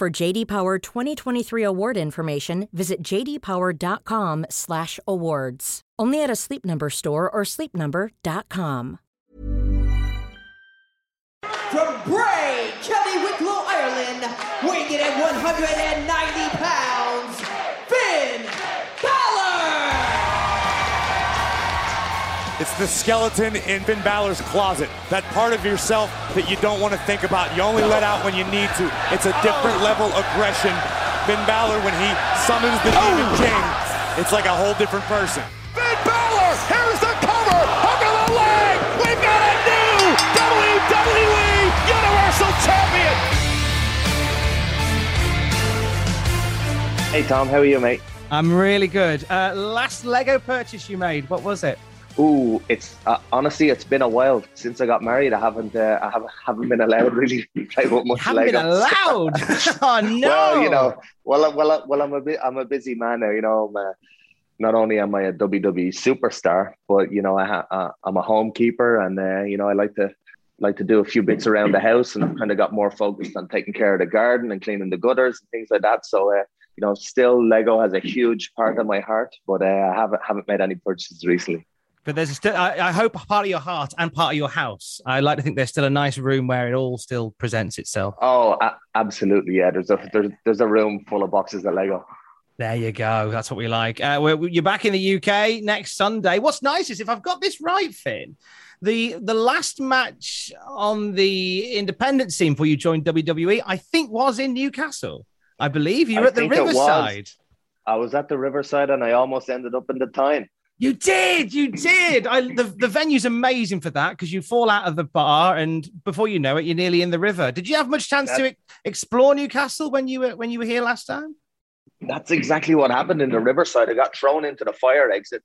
For JD Power 2023 award information, visit jdpower.com/awards. Only at a Sleep Number store or sleepnumber.com. From Bray, County Wicklow, Ireland, weighing in at 190 pounds, It's the skeleton in Finn Balor's closet. That part of yourself that you don't want to think about. You only let out when you need to. It's a different level of aggression. Finn Balor, when he summons the Demon King, it's like a whole different person. Finn Balor, here's the cover, hook of the leg. We've got a new WWE Universal Champion. Hey Tom, how are you, mate? I'm really good. Uh, last Lego purchase you made, what was it? Ooh, it's uh, honestly, it's been a while since I got married. I haven't, uh, I haven't, haven't been allowed really to play with much Haven't been allowed. oh no. Well, you know, well, well, well, I'm a bit, I'm a busy man now. You know, I'm a, not only am I a WWE superstar, but you know, I ha- uh, I'm a homekeeper, and uh, you know, I like to like to do a few bits around the house, and I've kind of got more focused on taking care of the garden and cleaning the gutters and things like that. So, uh, you know, still Lego has a huge part of my heart, but uh, I haven't haven't made any purchases recently. But there's still, I, I hope part of your heart and part of your house. I like to think there's still a nice room where it all still presents itself. Oh, a- absolutely, yeah. There's a there's there's a room full of boxes of Lego. There you go. That's what we like. Uh, we're, you're back in the UK next Sunday. What's nice is if I've got this right, Finn, the the last match on the independent scene before you joined WWE, I think was in Newcastle. I believe you were I at the. Riverside. I was at the Riverside and I almost ended up in the Tyne. You did, you did. I, the the venue's amazing for that because you fall out of the bar and before you know it, you're nearly in the river. Did you have much chance to e- explore Newcastle when you were when you were here last Tyne? That's exactly what happened in the Riverside. I got thrown into the fire exit.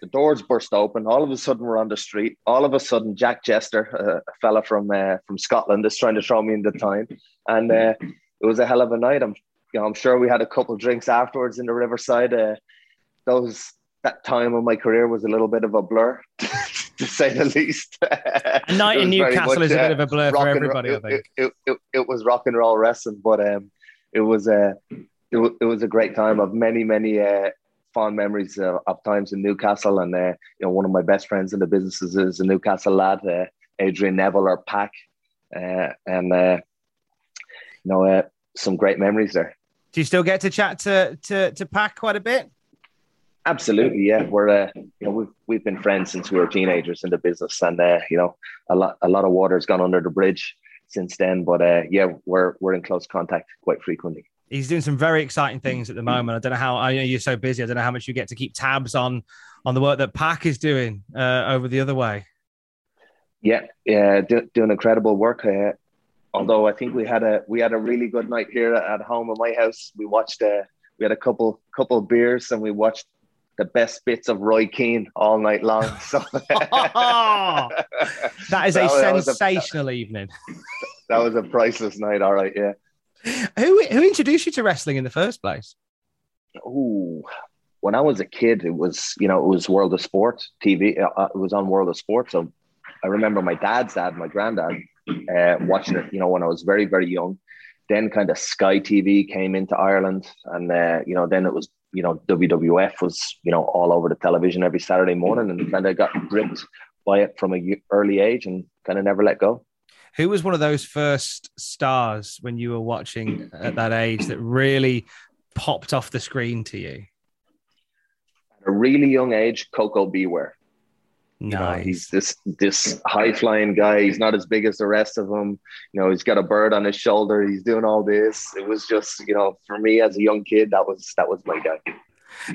The doors burst open. All of a sudden, we're on the street. All of a sudden, Jack Jester, uh, a fella from uh, from Scotland, is trying to throw me in the time, and uh, it was a hell of a night. I'm, you know, I'm sure we had a couple drinks afterwards in the Riverside. Uh, those that time of my career was a little bit of a blur, to say the least. A night in Newcastle much, is a bit uh, of a blur for rock and everybody, I think. It, it, it, it was rock and roll wrestling, but um, it was a it, wa- it was a great time of many many uh, fond memories uh, of times in Newcastle, and uh, you know one of my best friends in the business is, is a Newcastle lad, uh, Adrian Neville or PAC, uh, and uh, you know uh, some great memories there. Do you still get to chat to to to PAC quite a bit? Absolutely, yeah. We're uh, you know we've we've been friends since we were teenagers in the business, and uh, you know a lot a lot of water's gone under the bridge since then. But uh, yeah, we're we're in close contact quite frequently. He's doing some very exciting things at the moment. I don't know how I know you're so busy. I don't know how much you get to keep tabs on on the work that PAC is doing uh, over the other way. Yeah, yeah, do, doing incredible work. Uh, although I think we had a we had a really good night here at home in my house. We watched uh, we had a couple couple of beers and we watched the best bits of Roy Keane all night long. So that is a That that a- sensational evening. that was a priceless night. All right, yeah. Who who introduced you to wrestling in the first place? Oh, when I was a kid, it was you know it was World of Sport TV. Uh, it was on World of Sport, so I remember my dad's dad, my granddad, uh, watching it. You know when I was very very young. Then kind of Sky TV came into Ireland, and uh, you know then it was you know WWF was you know all over the television every Saturday morning, and kind of got gripped by it from a y- early age, and kind of never let go. Who was one of those first stars when you were watching at that age that really popped off the screen to you? At a really young age, Koko B. Nice. You know, he's this this high flying guy. He's not as big as the rest of them. You know, he's got a bird on his shoulder. He's doing all this. It was just, you know, for me as a young kid, that was that was my guy.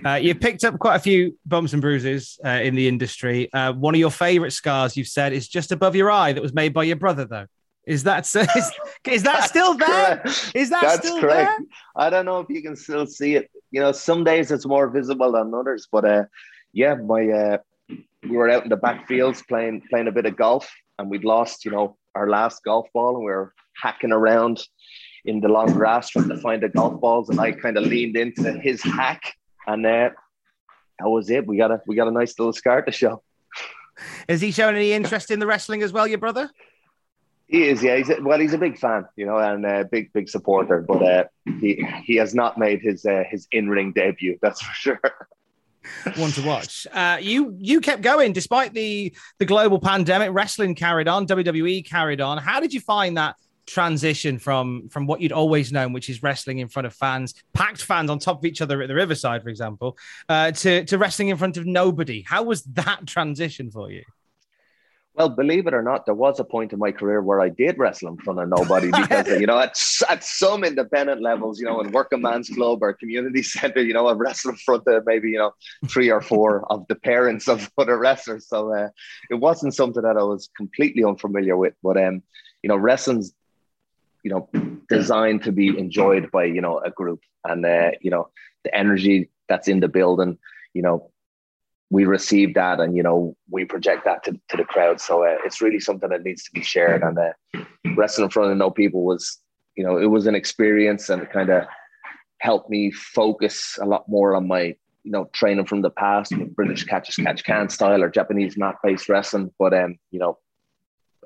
Uh, you picked up quite a few bumps and bruises uh, in the industry. Uh, one of your favorite scars, you've said, is just above your eye that was made by your brother, though. Is that is, is that still there? Correct. Is that That's still correct. there? I don't know if you can still see it. You know, some days it's more visible than others, but uh, yeah, my uh, we were out in the back fields playing playing a bit of golf, and we'd lost, you know, our last golf ball, and we were hacking around in the long grass trying to find the golf balls, and I kind of leaned into his hack, and uh, that was it. We got a we got a nice little scar to show. Is he showing any interest in the wrestling as well, your brother? He is, yeah. He's a, well, he's a big fan, you know, and a big, big supporter. But uh, he he has not made his uh, his in ring debut. That's for sure. One to watch. Uh, you you kept going despite the the global pandemic. Wrestling carried on. WWE carried on. How did you find that transition from from what you'd always known, which is wrestling in front of fans, packed fans on top of each other at the Riverside, for example, uh, to to wrestling in front of nobody? How was that transition for you? Well, believe it or not, there was a point in my career where I did wrestle in front of nobody because, you know, at, at some independent levels, you know, in working man's club or community center, you know, I've wrestled in front of maybe, you know, three or four of the parents of other wrestlers. So uh, it wasn't something that I was completely unfamiliar with. But, um, you know, wrestling's, you know, designed to be enjoyed by, you know, a group and, uh, you know, the energy that's in the building, you know, we receive that and you know we project that to, to the crowd. So uh, it's really something that needs to be shared. And uh, wrestling in front of no people was you know it was an experience and it kind of helped me focus a lot more on my you know training from the past with british catch as catch can style or japanese mat based wrestling. But um you know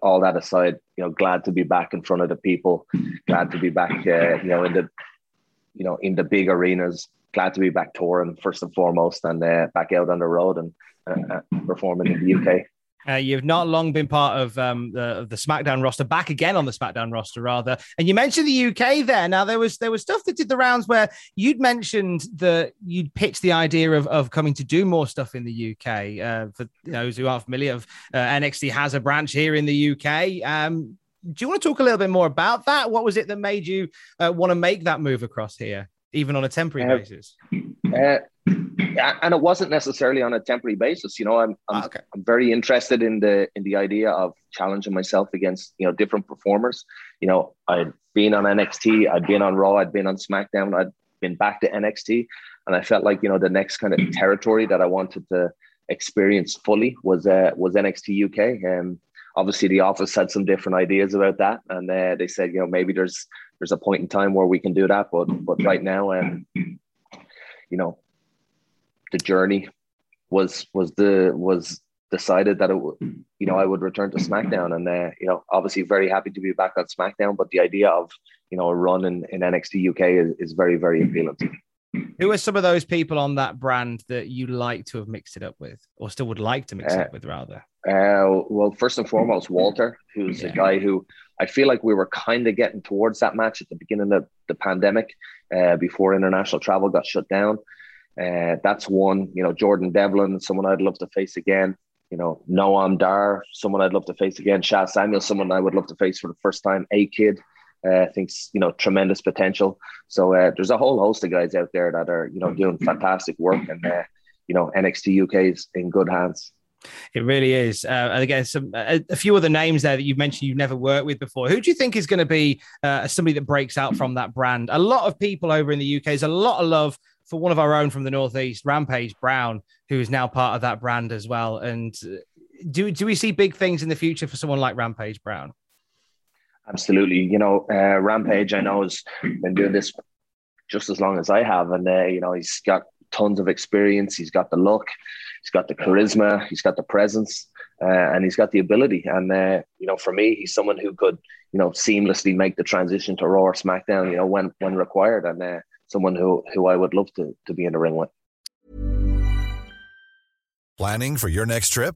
all that aside you know glad to be back in front of the people glad to be back uh, you know in the you know in the big arenas glad to be back touring first and foremost and uh, back out on the road and uh, uh, performing in the UK. Uh, you've not long been part of um, the, the SmackDown roster, back again on the SmackDown roster, rather. And you mentioned the UK there. Now there was there was stuff that did the rounds where you'd mentioned that you'd pitched the idea of, of coming to do more stuff in the UK. Uh, for those who aren't familiar, of uh, NXT has a branch here in the UK. Um, do you want to talk a little bit more about that? What was it that made you uh, want to make that move across here? Even on a temporary Uh, basis? Uh, yeah, and it wasn't necessarily on a temporary basis. You know, I'm I'm, Ah, okay. I'm very interested in the in the idea of challenging myself against you know different performers. You know, I'd been on NXT, I'd been on Raw, I'd been on SmackDown, I'd been back to NXT, and I felt like you know the next kind of territory that I wanted to experience fully was uh, was NXT UK. Um, obviously, the office had some different ideas about that, and uh, they said you know maybe there's there's a point in time where we can do that, but but right now, um, you know, the journey was was the was decided that it you know I would return to SmackDown and uh, you know obviously very happy to be back on SmackDown but the idea of you know a run in, in NXT UK is, is very very appealing to me. Who are some of those people on that brand that you like to have mixed it up with, or still would like to mix it Uh, up with, rather? Uh, well, first and foremost, Walter, who's Yeah. a guy who I feel like we were kind of getting towards that match at the beginning of the pandemic, uh, before international travel got shut down. Uh, that's one. You know, Jordan Devlin, someone I'd love to face again. You know, Noam Dar, someone I'd love to face again. Shad Samuel, someone I would love to face for the first time. A Kid, uh, thinks you know tremendous potential. So uh, there's a whole host of guys out there that are you know doing fantastic work, and uh, you know NXT UK is in good hands. It really is. Uh, and again, some a, a few other names there that you've mentioned you've never worked with before. Who do you think is going to be uh, somebody that breaks out from that brand? A lot of people over in the UK. is a lot of love for one of our own from the northeast, Rampage Brown, who is now part of that brand as well. And uh, do do we see big things in the future for someone like Rampage Brown? Absolutely. You know, uh, Rampage, I know, has been doing this just as long as I have. And, uh, you know, he's got tons of experience. He's got the look, he's got the charisma, he's got the presence, uh, and he's got the ability. And, uh, you know, for me, he's someone who could, you know, seamlessly make the transition to Raw or SmackDown, you know, when, when required. And uh, someone who, who I would love to, to be in the ring with. Planning for your next trip?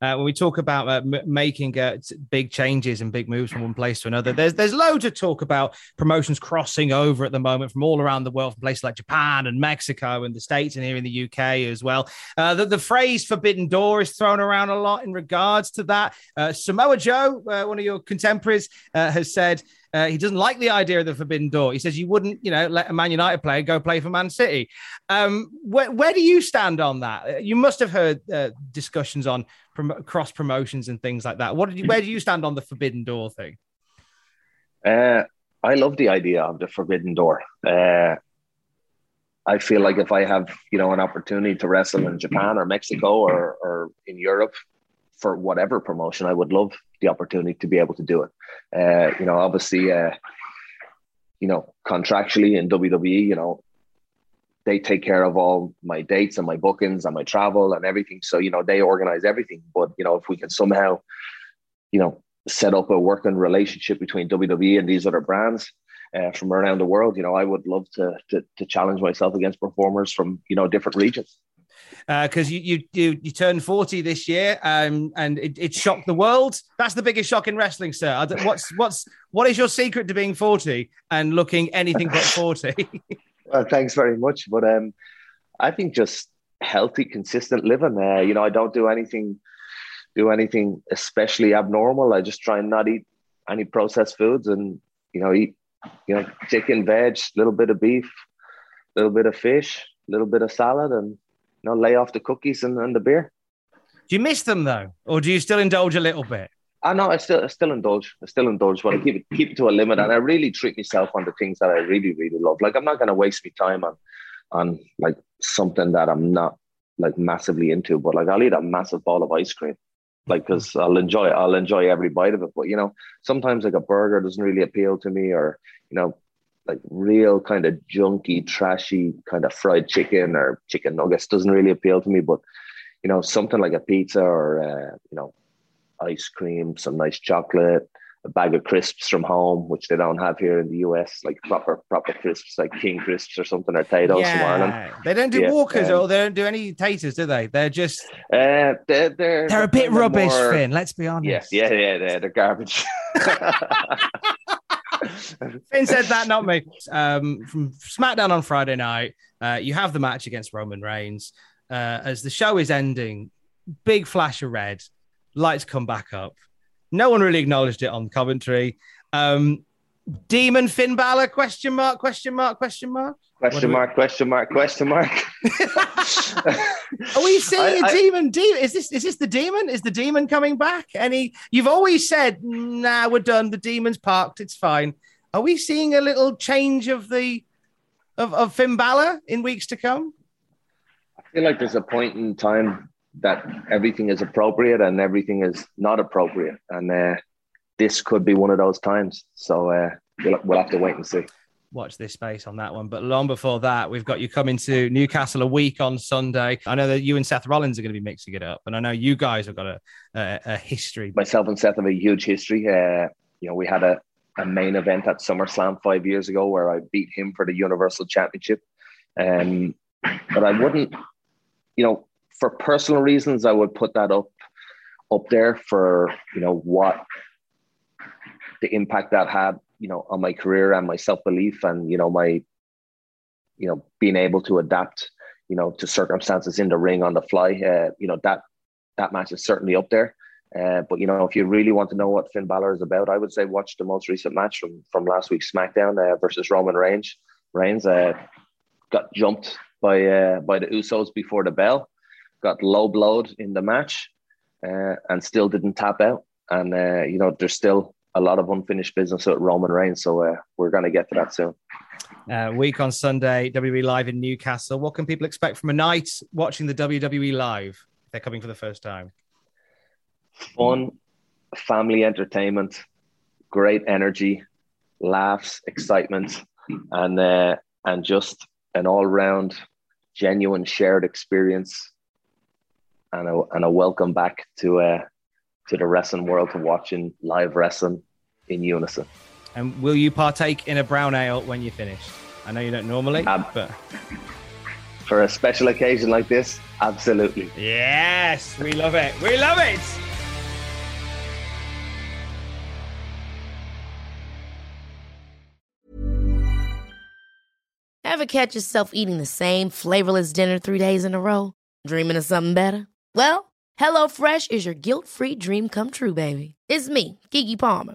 Uh, when we talk about uh, m- making uh, big changes and big moves from one place to another, there's there's loads of talk about promotions crossing over at the moment from all around the world, from places like Japan and Mexico and the States and here in the UK as well. Uh, the, the phrase "forbidden door" is thrown around a lot in regards to that. Uh, Samoa Joe, uh, one of your contemporaries, has said. Uh, he doesn't like the idea of the forbidden door. He says you wouldn't, you know, let a Man United player go play for Man City. Um, where, where do you stand on that? You must have heard uh, discussions on prom- cross promotions and things like that. What you, where do you stand on the forbidden door thing? Uh, I love the idea of the forbidden door. Uh, I feel like if I have, you know, an opportunity to wrestle in Japan or Mexico or, or in Europe for whatever promotion, I would love the opportunity to be able to do it. Uh, you know, obviously, uh, you know, contractually in WWE, you know, they take care of all my dates and my bookings and my travel and everything. So, you know, they organize everything. But, you know, if we can somehow, you know, set up a working relationship between WWE and these other brands uh, from around the world, you know, I would love to, to, to challenge myself against performers from, you know, different regions because uh, you, you you you turned 40 this year um, and it, it, shocked the world. That's the biggest shock in wrestling sir. What's what's what is your secret to being 40 and looking anything but 40 well thanks very much but um i think just healthy consistent living uh, you know i don't do anything do anything especially abnormal. I just try and not eat any processed foods and you know eat you know chicken veg little bit of beef little bit of fish little bit of salad and you know, lay off the cookies and, and the beer. Do you miss them though, or do you still indulge a little bit? I know I still I still indulge. I still indulge, but I keep it keep it to a limit, and I really treat myself on the things that I really really love. Like I'm not going to waste my time on on like something that I'm not like massively into. But like I'll eat a massive bowl of ice cream, like because I'll enjoy I'll enjoy every bite of it. But you know, sometimes like a burger doesn't really appeal to me, or you know, like real kind of junky, trashy kind of fried chicken or chicken nuggets doesn't really appeal to me. But you know, something like a pizza or uh, you know, ice cream, some nice chocolate, a bag of crisps from home, which they don't have here in the US, like proper proper crisps, like King crisps or something, or Taytos yeah. from Ireland. They don't do yeah, Walkers um, or they don't do any taters, do they? They're just uh, they're, they're, they're a bit rubbish, more... Finn. Let's be honest. Yeah, yeah, yeah, they're, they're garbage. Finn said that, not me. Um, from SmackDown on Friday night, uh, you have the match against Roman Reigns. Uh, as the show is ending, big flash of red, lights come back up. No one really acknowledged it on commentary. Um, Demon Finn Balor? Question mark? Question mark? Question mark? Question mark? Question mark? Question mark? Are we seeing I, a demon? demon? Is this is this the demon? Is the demon coming back? Any? You've always said, "Nah, we're done. The demon's parked. It's fine." Are we seeing a little change of the of, of Finn Balor in weeks to come? I feel like there's a point in time that everything is appropriate and everything is not appropriate, and uh, this could be one of those times. So uh, we'll, we'll have to wait and see watch this space on that one. But long before that, we've got you coming to Newcastle a week on Sunday. I know that you and Seth Rollins are going to be mixing it up, and I know you guys have got a, a, a history. Myself and Seth have a huge history. Uh, you know, we had a, a main event at SummerSlam five years ago where I beat him for the Universal Championship. Um, but I wouldn't, you know, for personal reasons, I would put that up up there for you know what the impact that had you know on my career and my self belief and you know my you know being able to adapt you know to circumstances in the ring on the fly uh, you know that that match is certainly up there. Uh, but you know if you really want to know what Finn Balor is about I would say watch the most recent match from from last week's SmackDown uh, versus Roman Reigns. Reigns uh, got jumped by uh, by the Usos before the bell got low blowed in the match uh, and still didn't tap out. And you know there's still a lot of unfinished business at Roman Reigns. So uh, we're going to get to that soon. Uh, week on Sunday, WWE Live in Newcastle. What can people expect from a night watching the WWE Live? They're coming for the first time. Fun, family entertainment, great energy, laughs, excitement, and uh, and just an all round, genuine shared experience, and a and a welcome back to uh, to the wrestling world to watching live wrestling in unison. And will you partake in a brown ale when you're finished? I know you don't normally, um, but for a special occasion like this, absolutely. Yes, we love it. We love it. Ever catch yourself eating the same flavorless dinner three days in a row? Dreaming of something better? Well, HelloFresh is your guilt-free dream come true, baby. It's me, Keke Palmer.